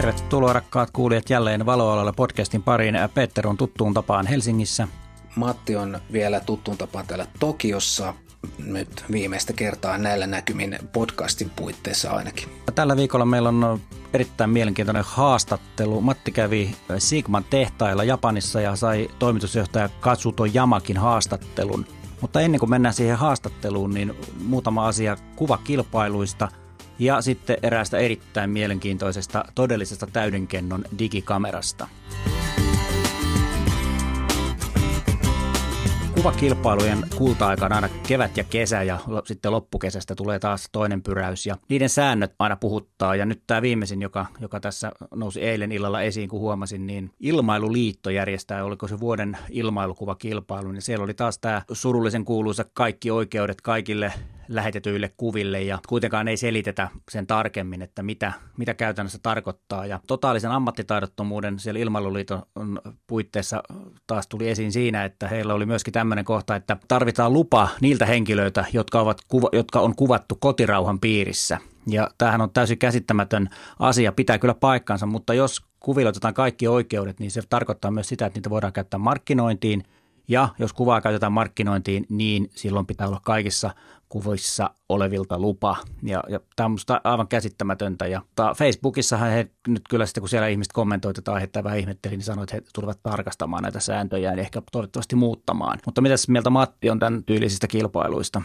Tervetuloa rakkaat kuulijat jälleen Valoalalla podcastin pariin. Peter on tuttuun tapaan Helsingissä. Matti on vielä tuttuun tapaan täällä Tokiossa nyt viimeistä kertaa näillä näkymin podcastin puitteissa ainakin. Tällä viikolla meillä on erittäin mielenkiintoinen haastattelu. Matti kävi Sigman tehtailla Japanissa ja sai toimitusjohtaja Katsuto Jamakin haastattelun. Mutta ennen kuin mennään siihen haastatteluun, niin muutama asia kuvakilpailuista ja sitten eräästä erittäin mielenkiintoisesta todellisesta täydenkennon digikamerasta. kuvakilpailujen kulta-aika on aina kevät ja kesä ja sitten loppukesästä tulee taas toinen pyräys ja niiden säännöt aina puhuttaa ja nyt tämä viimeisin, joka, joka tässä nousi eilen illalla esiin, kun huomasin, niin Ilmailuliitto järjestää, oliko se vuoden ilmailukuvakilpailu, niin siellä oli taas tämä surullisen kuuluisa kaikki oikeudet kaikille lähetetyille kuville ja kuitenkaan ei selitetä sen tarkemmin, että mitä, mitä käytännössä tarkoittaa. Ja totaalisen ammattitaidottomuuden siellä Ilmailuliiton puitteissa taas tuli esiin siinä, että heillä oli myöskin tämmöinen kohta, että tarvitaan lupa niiltä henkilöiltä, jotka, ovat, jotka on kuvattu kotirauhan piirissä. Ja tämähän on täysin käsittämätön asia, pitää kyllä paikkansa, mutta jos kuville otetaan kaikki oikeudet, niin se tarkoittaa myös sitä, että niitä voidaan käyttää markkinointiin – ja jos kuvaa käytetään markkinointiin, niin silloin pitää olla kaikissa kuvissa olevilta lupa. Ja, ja tämä on minusta aivan käsittämätöntä. Ja Facebookissahan he nyt kyllä sitten, kun siellä ihmiset kommentoivat tätä aihetta vähän ihmetteli, niin sanoivat, että he tulevat tarkastamaan näitä sääntöjä ja ehkä toivottavasti muuttamaan. Mutta mitäs mieltä Matti on tämän tyylisistä kilpailuista?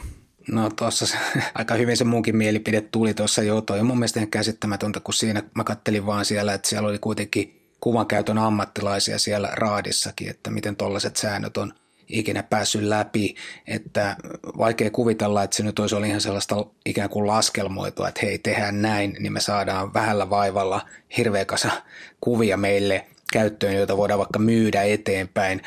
No tuossa aika hyvin se munkin mielipide tuli tuossa jo. Toi on mun mielestä ihan käsittämätöntä, kun siinä mä kattelin vaan siellä, että siellä oli kuitenkin kuvankäytön ammattilaisia siellä raadissakin, että miten tollaiset säännöt on ikinä päässyt läpi, että vaikea kuvitella, että se nyt olisi ollut ihan sellaista ikään kuin laskelmoitua, että hei, tehdään näin, niin me saadaan vähällä vaivalla hirveä kasa kuvia meille käyttöön, joita voidaan vaikka myydä eteenpäin.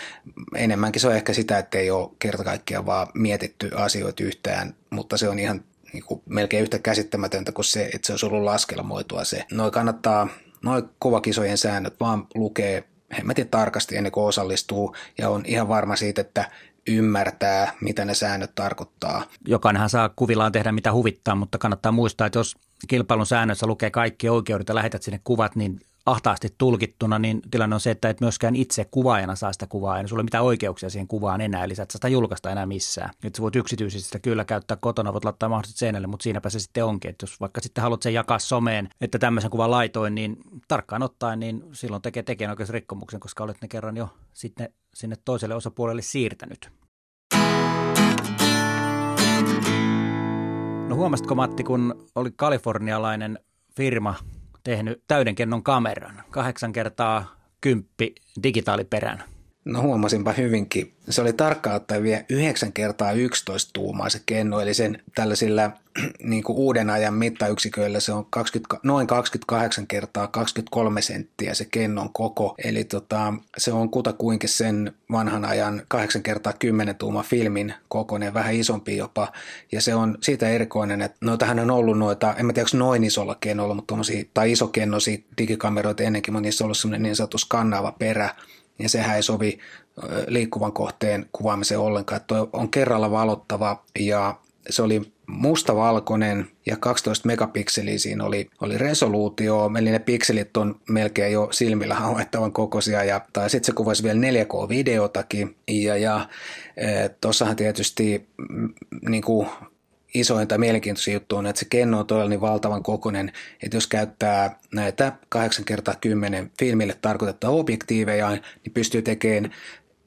Enemmänkin se on ehkä sitä, että ei ole kerta kaikkiaan vaan mietitty asioita yhtään, mutta se on ihan niin kuin melkein yhtä käsittämätöntä kuin se, että se olisi ollut laskelmoitua se. Noi kannattaa noin kovakisojen säännöt vaan lukee hemmetin tarkasti ennen kuin osallistuu ja on ihan varma siitä, että ymmärtää, mitä ne säännöt tarkoittaa. Jokainenhan saa kuvillaan tehdä mitä huvittaa, mutta kannattaa muistaa, että jos kilpailun säännöissä lukee kaikki oikeudet ja lähetät sinne kuvat, niin ahtaasti tulkittuna, niin tilanne on se, että et myöskään itse kuvaajana saa sitä kuvaa, ja sulla ei mitään oikeuksia siihen kuvaan enää, eli sä et saa sitä julkaista enää missään. Nyt sä voit yksityisesti kyllä käyttää kotona, voit laittaa mahdollisesti seinälle, mutta siinäpä se sitten onkin, että jos vaikka sitten haluat sen jakaa someen, että tämmöisen kuvan laitoin, niin tarkkaan ottaen, niin silloin tekee tekijänoikeusrikkomuksen, koska olet ne kerran jo sitten sinne toiselle osapuolelle siirtänyt. No huomasitko Matti, kun oli kalifornialainen firma tehnyt täydenkennon kameran, kahdeksan kertaa kymppi digitaaliperän. No huomasinpa hyvinkin. Se oli tarkkaan ottaen vielä 9 kertaa 11 tuumaa se kenno, eli sen tällaisilla niin kuin uuden ajan mittayksiköillä se on 20, noin 28 kertaa 23 senttiä se kennon koko. Eli tota, se on kutakuinkin sen vanhan ajan 8 kertaa 10 tuuma filmin kokoinen, vähän isompi jopa. Ja se on siitä erikoinen, että noitahan on ollut noita, en mä tiedä onko noin isolla kennolla, mutta tai isokennosia digikameroita ennenkin, mutta niissä on ollut semmoinen niin sanottu skannaava perä, ja sehän ei sovi liikkuvan kohteen kuvaamiseen ollenkaan. Että on kerralla valottava ja se oli mustavalkoinen ja 12 megapikseliä siinä oli, oli resoluutio, eli ne pikselit on melkein jo silmillä havattavan kokoisia, ja, tai sitten se kuvasi vielä 4K-videotakin, ja, ja e, tuossahan tietysti mm, niin isoin tai mielenkiintoisin juttu on, että se kenno on todella niin valtavan kokoinen, että jos käyttää näitä 8 kertaa 10 filmille tarkoitettua objektiiveja, niin pystyy tekemään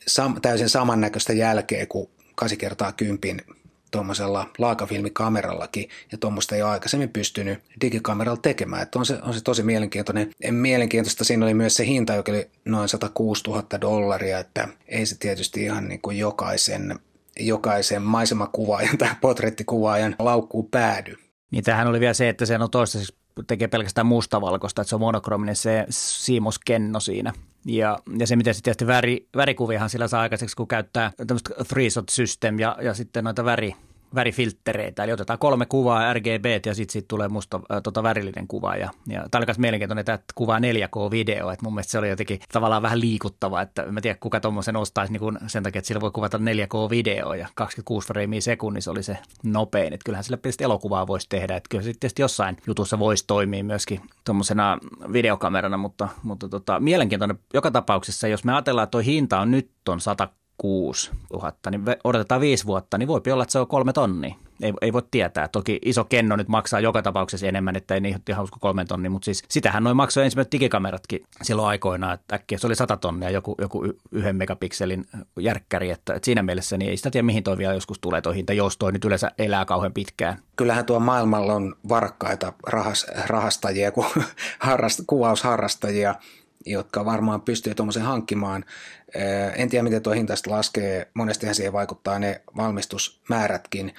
sam- täysin samannäköistä jälkeä kuin 8 kertaa 10 tuommoisella laakafilmikamerallakin, ja tuommoista ei ole aikaisemmin pystynyt digikameralla tekemään. Että on, se, on se tosi mielenkiintoinen. Mielenkiintoista siinä oli myös se hinta, joka oli noin 106 000 dollaria, että ei se tietysti ihan niin kuin jokaisen jokaisen maisemakuvaajan tai portrettikuvaajan laukkuun päädy. Niin tähän oli vielä se, että se on toistaiseksi tekee pelkästään mustavalkoista, että se on monokrominen se siimoskenno siinä. Ja, ja se, miten sitten tietysti väri, värikuviahan sillä saa aikaiseksi, kun käyttää tämmöistä three shot system ja, ja sitten noita väri, värifilttereitä. Eli otetaan kolme kuvaa, RGB, ja sitten sit tulee musta äh, tota värillinen kuva. Ja, ja tämä oli mielenkiintoinen, että kuvaa 4K-video. Et mun mielestä se oli jotenkin tavallaan vähän liikuttava, että mä tiedän kuka tuommoisen ostaisi niin kun sen takia, että sillä voi kuvata 4K-video ja 26 freimiä sekunnissa oli se nopein. Että kyllähän sillä tietysti elokuvaa voisi tehdä. Että kyllä se tietysti jossain jutussa voisi toimia myöskin tuommoisena videokamerana, mutta, mutta tota, mielenkiintoinen joka tapauksessa, jos me ajatellaan, että tuo hinta on nyt on 100 6 000, niin odotetaan viisi vuotta, niin voi olla, että se on kolme tonnia. Ei, ei voi tietää. Toki iso kenno nyt maksaa joka tapauksessa enemmän, että ei niin ihan kuin kolme tonnia, mutta siis sitähän noin maksoi ensimmäiset digikameratkin silloin aikoinaan, että äkkiä se oli 100 tonnia joku, joku yhden megapikselin järkkäri, että, että siinä mielessä niin ei sitä tiedä mihin toi vielä joskus tulee toi hinta, jos toi nyt yleensä elää kauhean pitkään. Kyllähän tuo maailmalla on varakkaita rahas, rahastajia, harrast, kuvausharrastajia, jotka varmaan pystyy tuommoisen hankkimaan. En tiedä, miten tuo hinta laskee. Monestihan siihen vaikuttaa ne valmistusmäärätkin.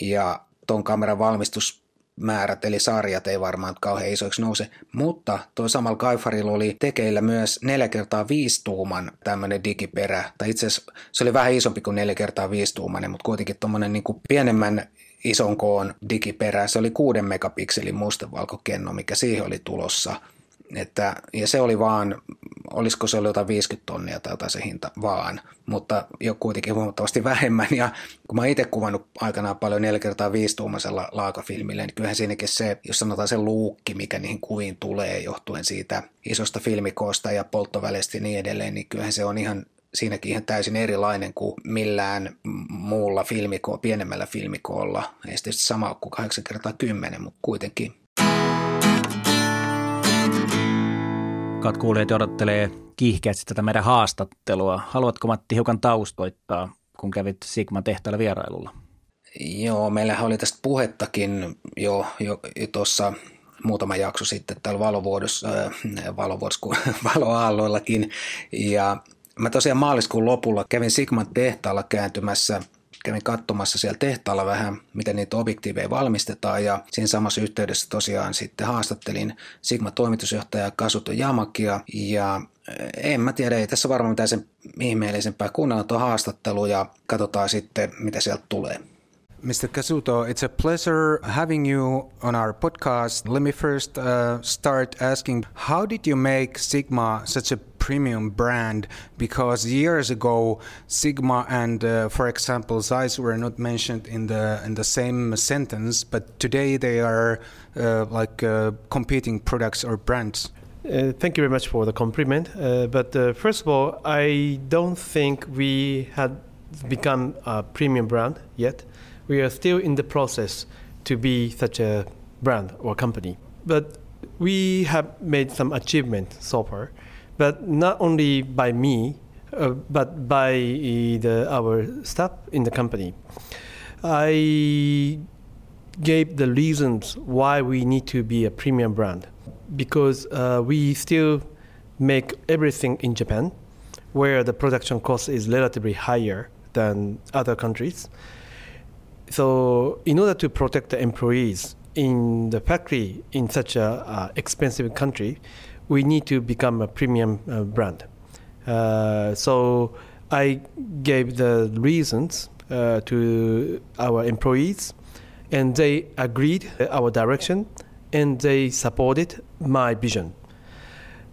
Ja tuon kameran valmistusmäärät, eli sarjat ei varmaan kauhean isoiksi nouse. Mutta tuo samalla Kaifarilla oli tekeillä myös 4 kertaa 5 tuuman tämmöinen digiperä. Tai itse asiassa se oli vähän isompi kuin 4 kertaa 5 tuumainen, mutta kuitenkin tuommoinen niin pienemmän ison koon digiperä. Se oli 6 megapikselin mustavalkokenno, mikä siihen oli tulossa – että, ja se oli vaan, olisiko se ollut jotain 50 tonnia tai jotain se hinta vaan, mutta jo kuitenkin huomattavasti vähemmän. Ja kun mä oon itse kuvannut aikanaan paljon 4 kertaa 5 tuumaisella laakafilmillä, niin kyllähän siinäkin se, jos sanotaan se luukki, mikä niihin kuviin tulee johtuen siitä isosta filmikoosta ja polttovälestä ja niin edelleen, niin kyllähän se on ihan siinäkin ihan täysin erilainen kuin millään muulla filmiko, pienemmällä filmikoolla. Ei sitten sama kuin 8 kertaa 10, mutta kuitenkin rakkaat kuulijat odottelee kiihkeästi tätä meidän haastattelua. Haluatko Matti hiukan taustoittaa, kun kävit Sigma tehtailla vierailulla? Joo, meillähän oli tästä puhettakin jo, jo, jo tuossa muutama jakso sitten täällä valovuodossa, äh, valovuodossa valoaalloillakin. Ja mä tosiaan maaliskuun lopulla kävin Sigman tehtaalla kääntymässä – kävin katsomassa siellä tehtaalla vähän, miten niitä objektiiveja valmistetaan ja siinä samassa yhteydessä tosiaan sitten haastattelin Sigma-toimitusjohtaja Kasuto Jamakia ja eh, en mä tiedä, ei tässä varmaan mitään sen ihmeellisempää. Kuunnella tuon haastattelu ja katsotaan sitten, mitä sieltä tulee. Mr. Kazuto, it's a pleasure having you on our podcast. Let me first uh, start asking how did you make Sigma such a premium brand because years ago Sigma and uh, for example Zeiss were not mentioned in the in the same sentence but today they are uh, like uh, competing products or brands uh, thank you very much for the compliment uh, but uh, first of all I don't think we had become a premium brand yet we are still in the process to be such a brand or company but we have made some achievement so far but not only by me, uh, but by the, our staff in the company. I gave the reasons why we need to be a premium brand because uh, we still make everything in Japan, where the production cost is relatively higher than other countries. So, in order to protect the employees in the factory in such a uh, expensive country, we need to become a premium uh, brand. Uh, so I gave the reasons uh, to our employees, and they agreed our direction, and they supported my vision.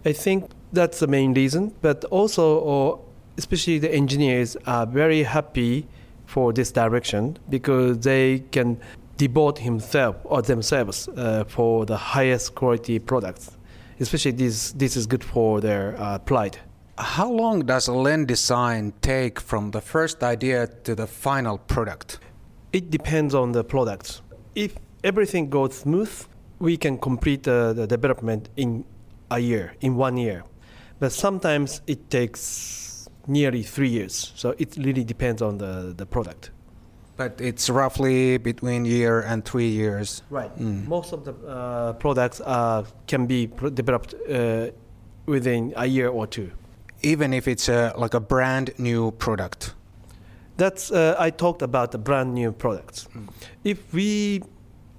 I think that's the main reason, but also, especially the engineers are very happy for this direction because they can devote himself or themselves uh, for the highest quality products especially this this is good for their uh, plight. How long does a lens design take from the first idea to the final product? It depends on the product. If everything goes smooth, we can complete uh, the development in a year, in one year. But sometimes it takes nearly three years. So it really depends on the, the product. But it's roughly between year and three years. Right. Mm. Most of the uh, products uh, can be developed uh, within a year or two. Even if it's a, like a brand new product. That's uh, I talked about the brand new products. Mm. If we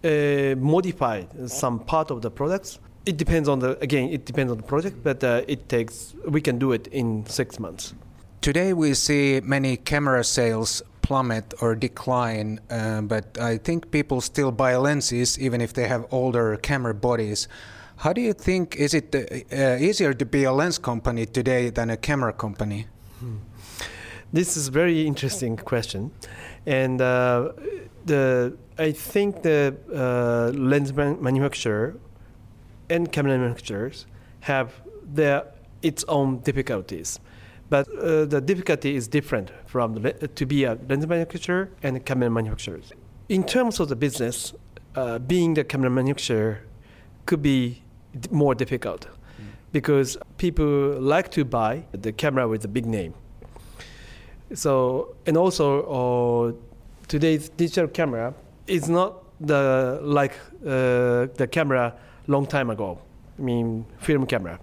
uh, modify some part of the products, it depends on the again it depends on the project, but uh, it takes we can do it in six months. Today we see many camera sales plummet or decline, uh, but I think people still buy lenses even if they have older camera bodies. How do you think is it uh, easier to be a lens company today than a camera company? Hmm. This is a very interesting question, and uh, the I think the uh, lens man- manufacturer and camera manufacturers have their its own difficulties. But uh, the difficulty is different from the, to be a lens manufacturer and a camera manufacturer. In terms of the business, uh, being the camera manufacturer could be more difficult mm. because people like to buy the camera with a big name. So, and also uh, today's digital camera is not the like uh, the camera long time ago. I mean, film camera.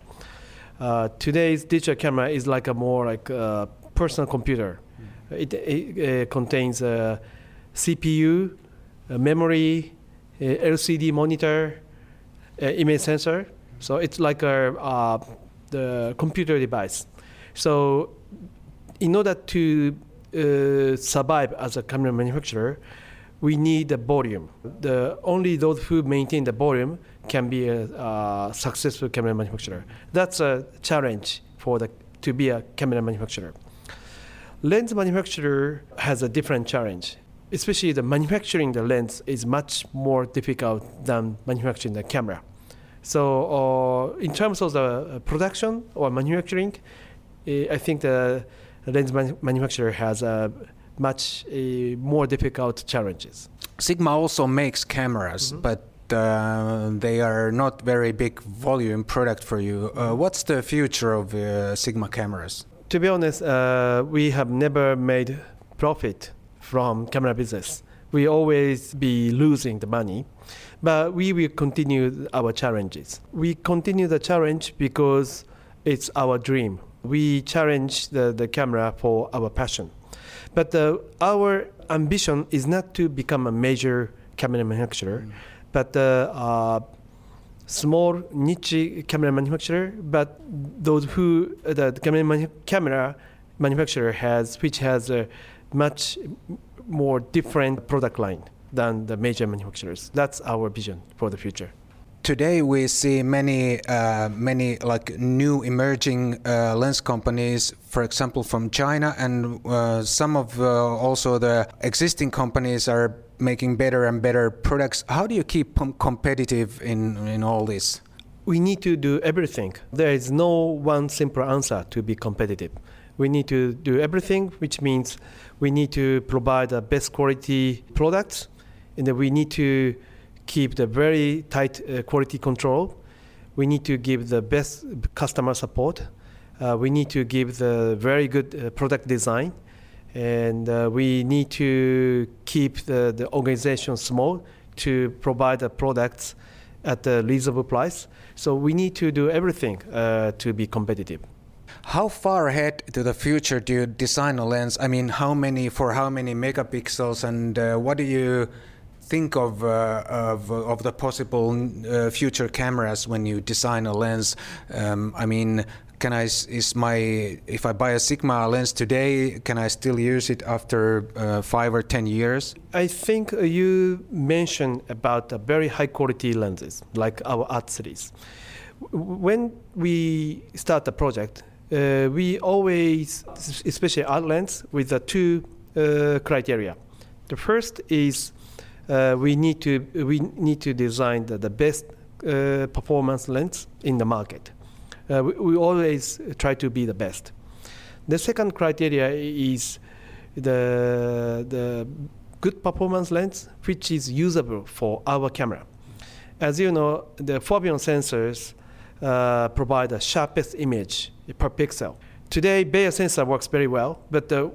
Uh, today's digital camera is like a more like a personal computer. Mm. It, it uh, contains a CPU, a memory, a LCD monitor, image sensor. So it's like a uh, the computer device. So in order to uh, survive as a camera manufacturer, we need the volume. The only those who maintain the volume can be a, a successful camera manufacturer. That's a challenge for the to be a camera manufacturer. Lens manufacturer has a different challenge. Especially the manufacturing the lens is much more difficult than manufacturing the camera. So, uh, in terms of the uh, production or manufacturing, uh, I think the lens man- manufacturer has a much uh, more difficult challenges. Sigma also makes cameras, mm-hmm. but uh, they are not very big volume product for you. Uh, what's the future of uh, Sigma cameras? To be honest, uh, we have never made profit from camera business. We always be losing the money, but we will continue our challenges. We continue the challenge because it's our dream. We challenge the, the camera for our passion. But uh, our ambition is not to become a major camera manufacturer. Mm but the uh, small niche camera manufacturer, but those who the camera, manu- camera manufacturer has, which has a much more different product line than the major manufacturers. That's our vision for the future. Today we see many, uh, many like new emerging uh, lens companies, for example, from China, and uh, some of uh, also the existing companies are making better and better products. How do you keep competitive in, in all this? We need to do everything. There is no one simple answer to be competitive. We need to do everything, which means we need to provide the best quality products, and we need to keep the very tight uh, quality control. We need to give the best customer support. Uh, we need to give the very good uh, product design and uh, we need to keep the, the organization small to provide the products at a reasonable price. So we need to do everything uh, to be competitive. How far ahead to the future do you design a lens? I mean, how many for how many megapixels, and uh, what do you think of uh, of, of the possible uh, future cameras when you design a lens? Um, I mean, can I is my if I buy a Sigma lens today, can I still use it after uh, five or ten years? I think you mentioned about very high quality lenses like our art series. When we start the project, uh, we always, especially art lens, with the two uh, criteria. The first is uh, we need to we need to design the, the best uh, performance lens in the market uh, we, we, always try to be the best. The second criteria is the, the good performance lens, which is usable for our camera. As you know, the Foveon sensors uh, provide the sharpest image per pixel. Today, Bayer sensor works very well, but the,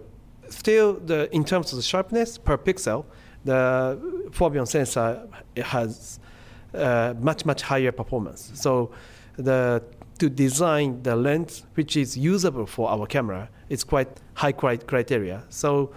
still, the, in terms of the sharpness per pixel, the Foveon sensor has uh, much much higher performance. So the to design the lens which is usable for our camera is quite high criteria. So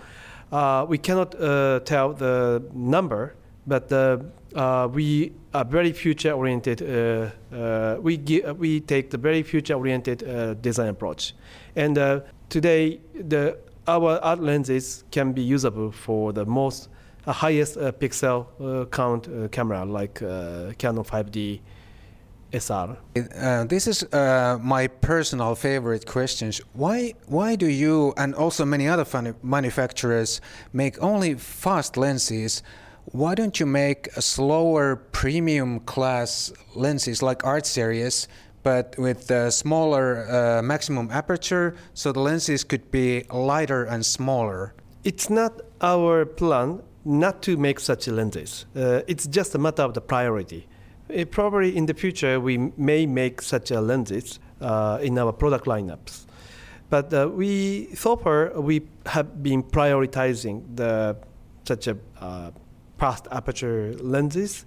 uh, we cannot uh, tell the number, but uh, uh we are very future oriented. Uh, uh, we give, we take the very future oriented design approach, and today the our art lenses can be usable for the most highest pixel count camera like Canon 5D SR. Uh, this is uh, my personal favorite questions. Why why do you and also many other fun- manufacturers make only fast lenses? Why don't you make a slower premium class lenses like art series, but with a smaller uh, maximum aperture, so the lenses could be lighter and smaller? It's not our plan not to make such lenses. Uh, it's just a matter of the priority. Uh, probably in the future we may make such lenses uh, in our product lineups. But uh, we so far we have been prioritizing the such a uh, fast aperture lenses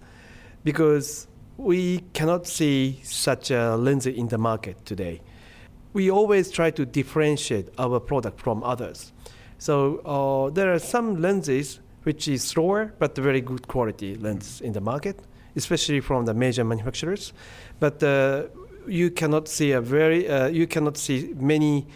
because we cannot see such a lens in the market today. We always try to differentiate our product from others. So uh, there are some lenses which is slower but very good quality lens in the market, especially from the major manufacturers. But uh, you cannot see a very uh, you cannot see many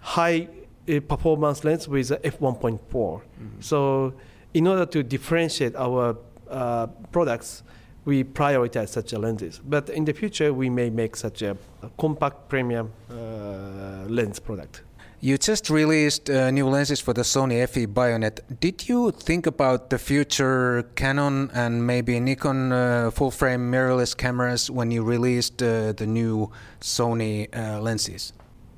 high uh, performance lens with a f1.4. Mm-hmm. So in order to differentiate our uh, products, we prioritize such a lenses. But in the future, we may make such a, a compact premium uh, lens product. You just released uh, new lenses for the Sony FE Bayonet. Did you think about the future Canon and maybe Nikon uh, full frame mirrorless cameras when you released uh, the new Sony uh, lenses?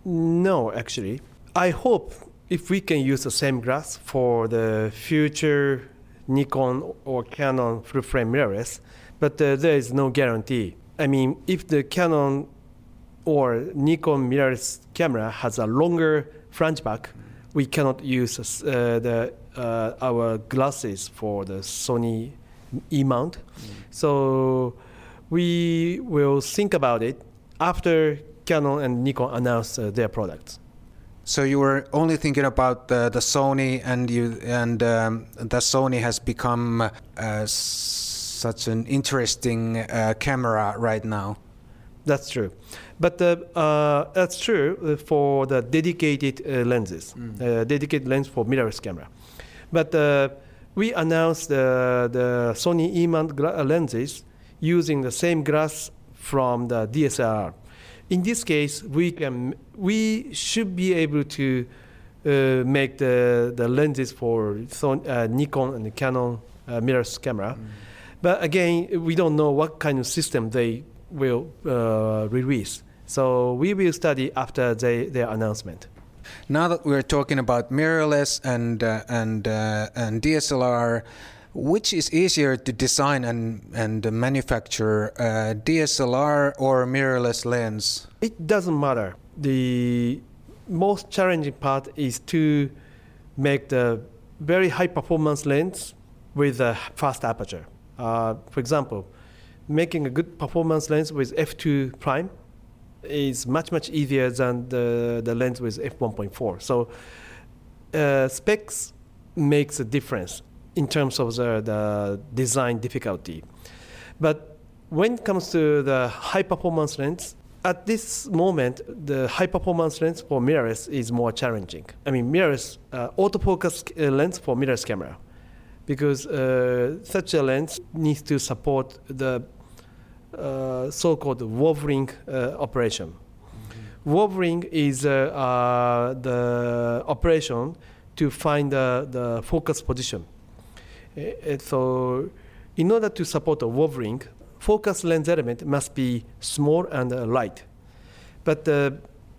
No, actually. I hope if we can use the same glass for the future Nikon or Canon full frame mirrorless, but uh, there is no guarantee. I mean, if the Canon or Nikon mirrorless camera has a longer flange back, we cannot use uh, the, uh, our glasses for the Sony E mount. Mm. So we will think about it after Canon and Nikon announce uh, their products. So you were only thinking about the, the Sony, and you and um, the Sony has become uh, such an interesting uh, camera right now. That's true, but uh, uh that's true for the dedicated uh, lenses, mm. dedicated lens for mirrorless camera. But uh, we announced the, the Sony E-mount lenses using the same glass from the DSLR in this case, we can we should be able to uh, make the, the lenses for uh, Nikon and Canon uh, mirrorless camera. Mm. But again, we don't know what kind of system they will uh, release. So we will study after they, their announcement. Now that we're talking about mirrorless and uh, and uh, and DSLR. Which is easier to design and, and manufacture, uh, DSLR or mirrorless lens? It doesn't matter. The most challenging part is to make the very high performance lens with a fast aperture. Uh, for example, making a good performance lens with f2 prime is much much easier than the, the lens with f1.4. So uh, specs makes a difference in terms of the, the design difficulty. But when it comes to the high performance lens, at this moment, the high performance lens for mirrorless is more challenging. I mean, mirrorless, uh, autofocus uh, lens for mirrorless camera, because uh, such a lens needs to support the so-called wavering uh, operation. Mm-hmm. Wavering is uh, uh, the operation to find the focus position uh, so in order to support a wavering, focus lens element must be small and uh, light. But uh,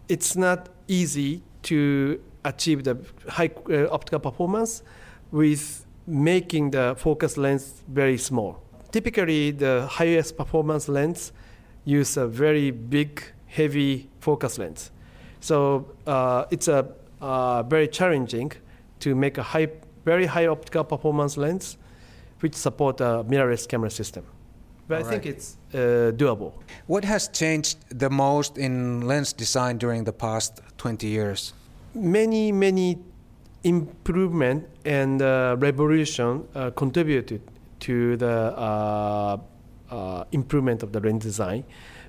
it's not easy to achieve the high uh, optical performance with making the focus lens very small. Typically, the highest performance lens use a very big, heavy focus lens. So uh, it's a uh, very challenging to make a high very high optical performance lens, which support a mirrorless camera system. But All I right. think it's uh, doable. What has changed the most in lens design during the past 20 years? Many, many improvement and uh, revolution uh, contributed to the uh, uh, improvement of the lens design.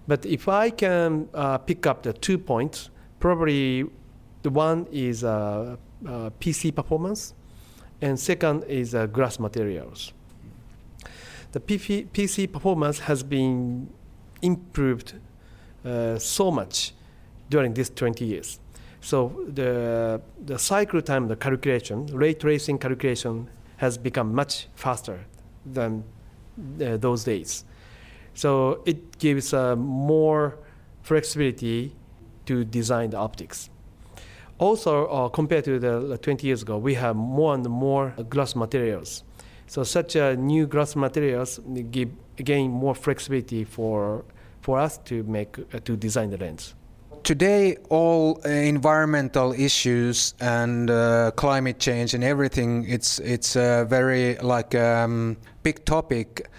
But if I can uh, pick up the two points, probably the one is uh, PC performance, and second is uh, glass materials. The PP, PC performance has been improved uh, so much during these 20 years. So the, the cycle time, the calculation, ray tracing calculation has become much faster than uh, those days. So it gives uh, more flexibility to design the optics. Also, uh, compared to the 20 years ago, we have more and more glass materials. So such uh, new glass materials give again more flexibility for for us to make uh, to design the lens. Today, all uh, environmental issues and uh, climate change and everything it's it's a very like um, big topic.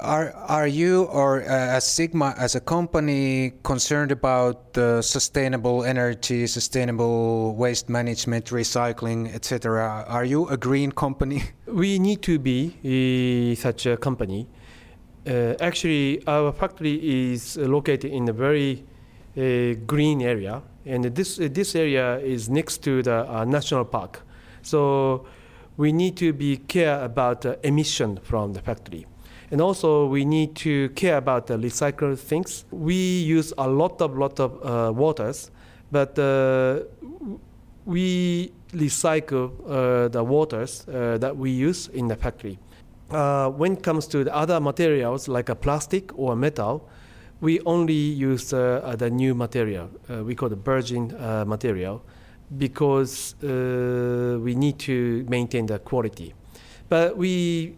Are are you or uh, as Sigma as a company concerned about the sustainable energy, sustainable waste management, recycling, etc.? Are you a green company? We need to be uh, such a company. Uh, actually, our factory is located in a very uh, green area, and this this area is next to the uh, national park. So we need to be care about emission from the factory. And also, we need to care about the recycled things. We use a lot of lot of uh, waters, but uh, we recycle uh, the waters uh, that we use in the factory. Uh, when it comes to the other materials like a plastic or metal, we only use uh, the new material. we call the virgin material because we need to maintain the quality. But we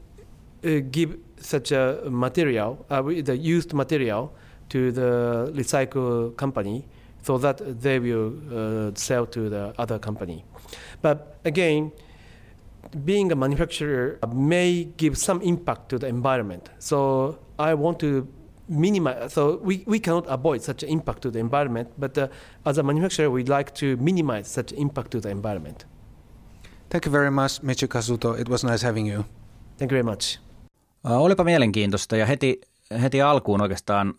give such a material, uh, the used material, to the recycle company so that they will uh, sell to the other company. But again, being a manufacturer may give some impact to the environment. So I want to minimize, so we, we cannot avoid such an impact to the environment, but uh, as a manufacturer, we'd like to minimize such impact to the environment. Thank you very much, Michi Kazuto. It was nice having you. Thank you very much. Olipa mielenkiintoista ja heti, heti alkuun oikeastaan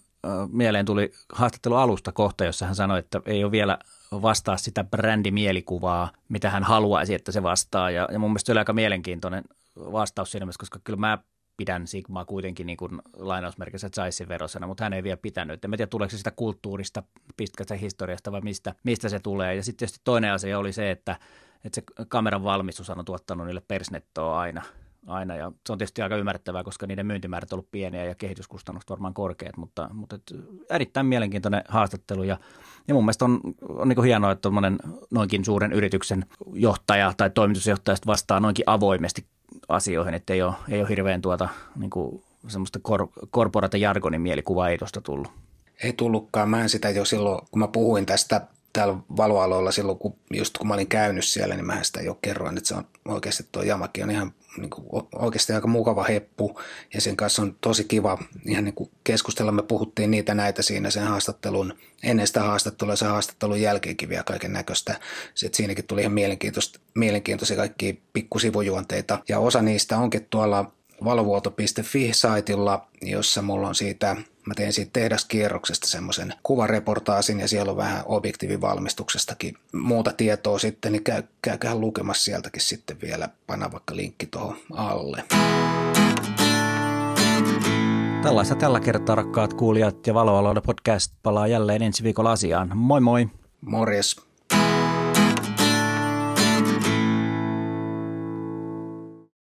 mieleen tuli haastattelu alusta kohta, jossa hän sanoi, että ei ole vielä vastaa sitä brändimielikuvaa, mitä hän haluaisi, että se vastaa. Ja, ja mun mielestä se oli aika mielenkiintoinen vastaus siinä mielessä, koska kyllä mä pidän Sigmaa kuitenkin niin kuin lainausmerkissä Zeissin verosana, mutta hän ei vielä pitänyt. En tiedä, tuleeko se sitä kulttuurista, pitkästä historiasta vai mistä, mistä se tulee. Ja sitten tietysti toinen asia oli se, että, että se kameran valmistus on tuottanut niille persnettoa aina – aina ja se on tietysti aika ymmärrettävää, koska niiden myyntimäärät on ollut pieniä ja kehityskustannukset varmaan korkeat, mutta, mutta et, erittäin mielenkiintoinen haastattelu ja, ja mun mielestä on, on niin hienoa, että noinkin suuren yrityksen johtaja tai toimitusjohtaja vastaa noinkin avoimesti asioihin, että ei ole, ei ole hirveän tuota niin kuin semmoista kor, korporata jargonin mielikuvaa ei tuosta tullut. Ei tullutkaan. Mä en sitä jo silloin, kun mä puhuin tästä täällä valoaloilla silloin, kun, just kun mä olin käynyt siellä, niin mä sitä jo kerroin, että se on oikeasti tuo Jamaki on ihan niin kuin, oikeasti aika mukava heppu ja sen kanssa on tosi kiva ihan niin kuin keskustella. Me puhuttiin niitä näitä siinä sen haastattelun, ennen sitä haastattelua ja sen haastattelun jälkeenkin vielä kaiken näköistä. Sitten siinäkin tuli ihan mielenkiintoisia kaikki pikkusivujuonteita ja osa niistä onkin tuolla valovuoto.fi-saitilla, jossa mulla on siitä Mä tein siitä tehdaskierroksesta semmoisen kuvareportaasin ja siellä on vähän objektiivivalmistuksestakin muuta tietoa sitten, niin käy, käyköhän lukemassa sieltäkin sitten vielä, panna vaikka linkki tuohon alle. Tällaista tällä kertaa rakkaat kuulijat ja Valoaloida podcast palaa jälleen ensi viikolla asiaan. Moi moi! Morjes!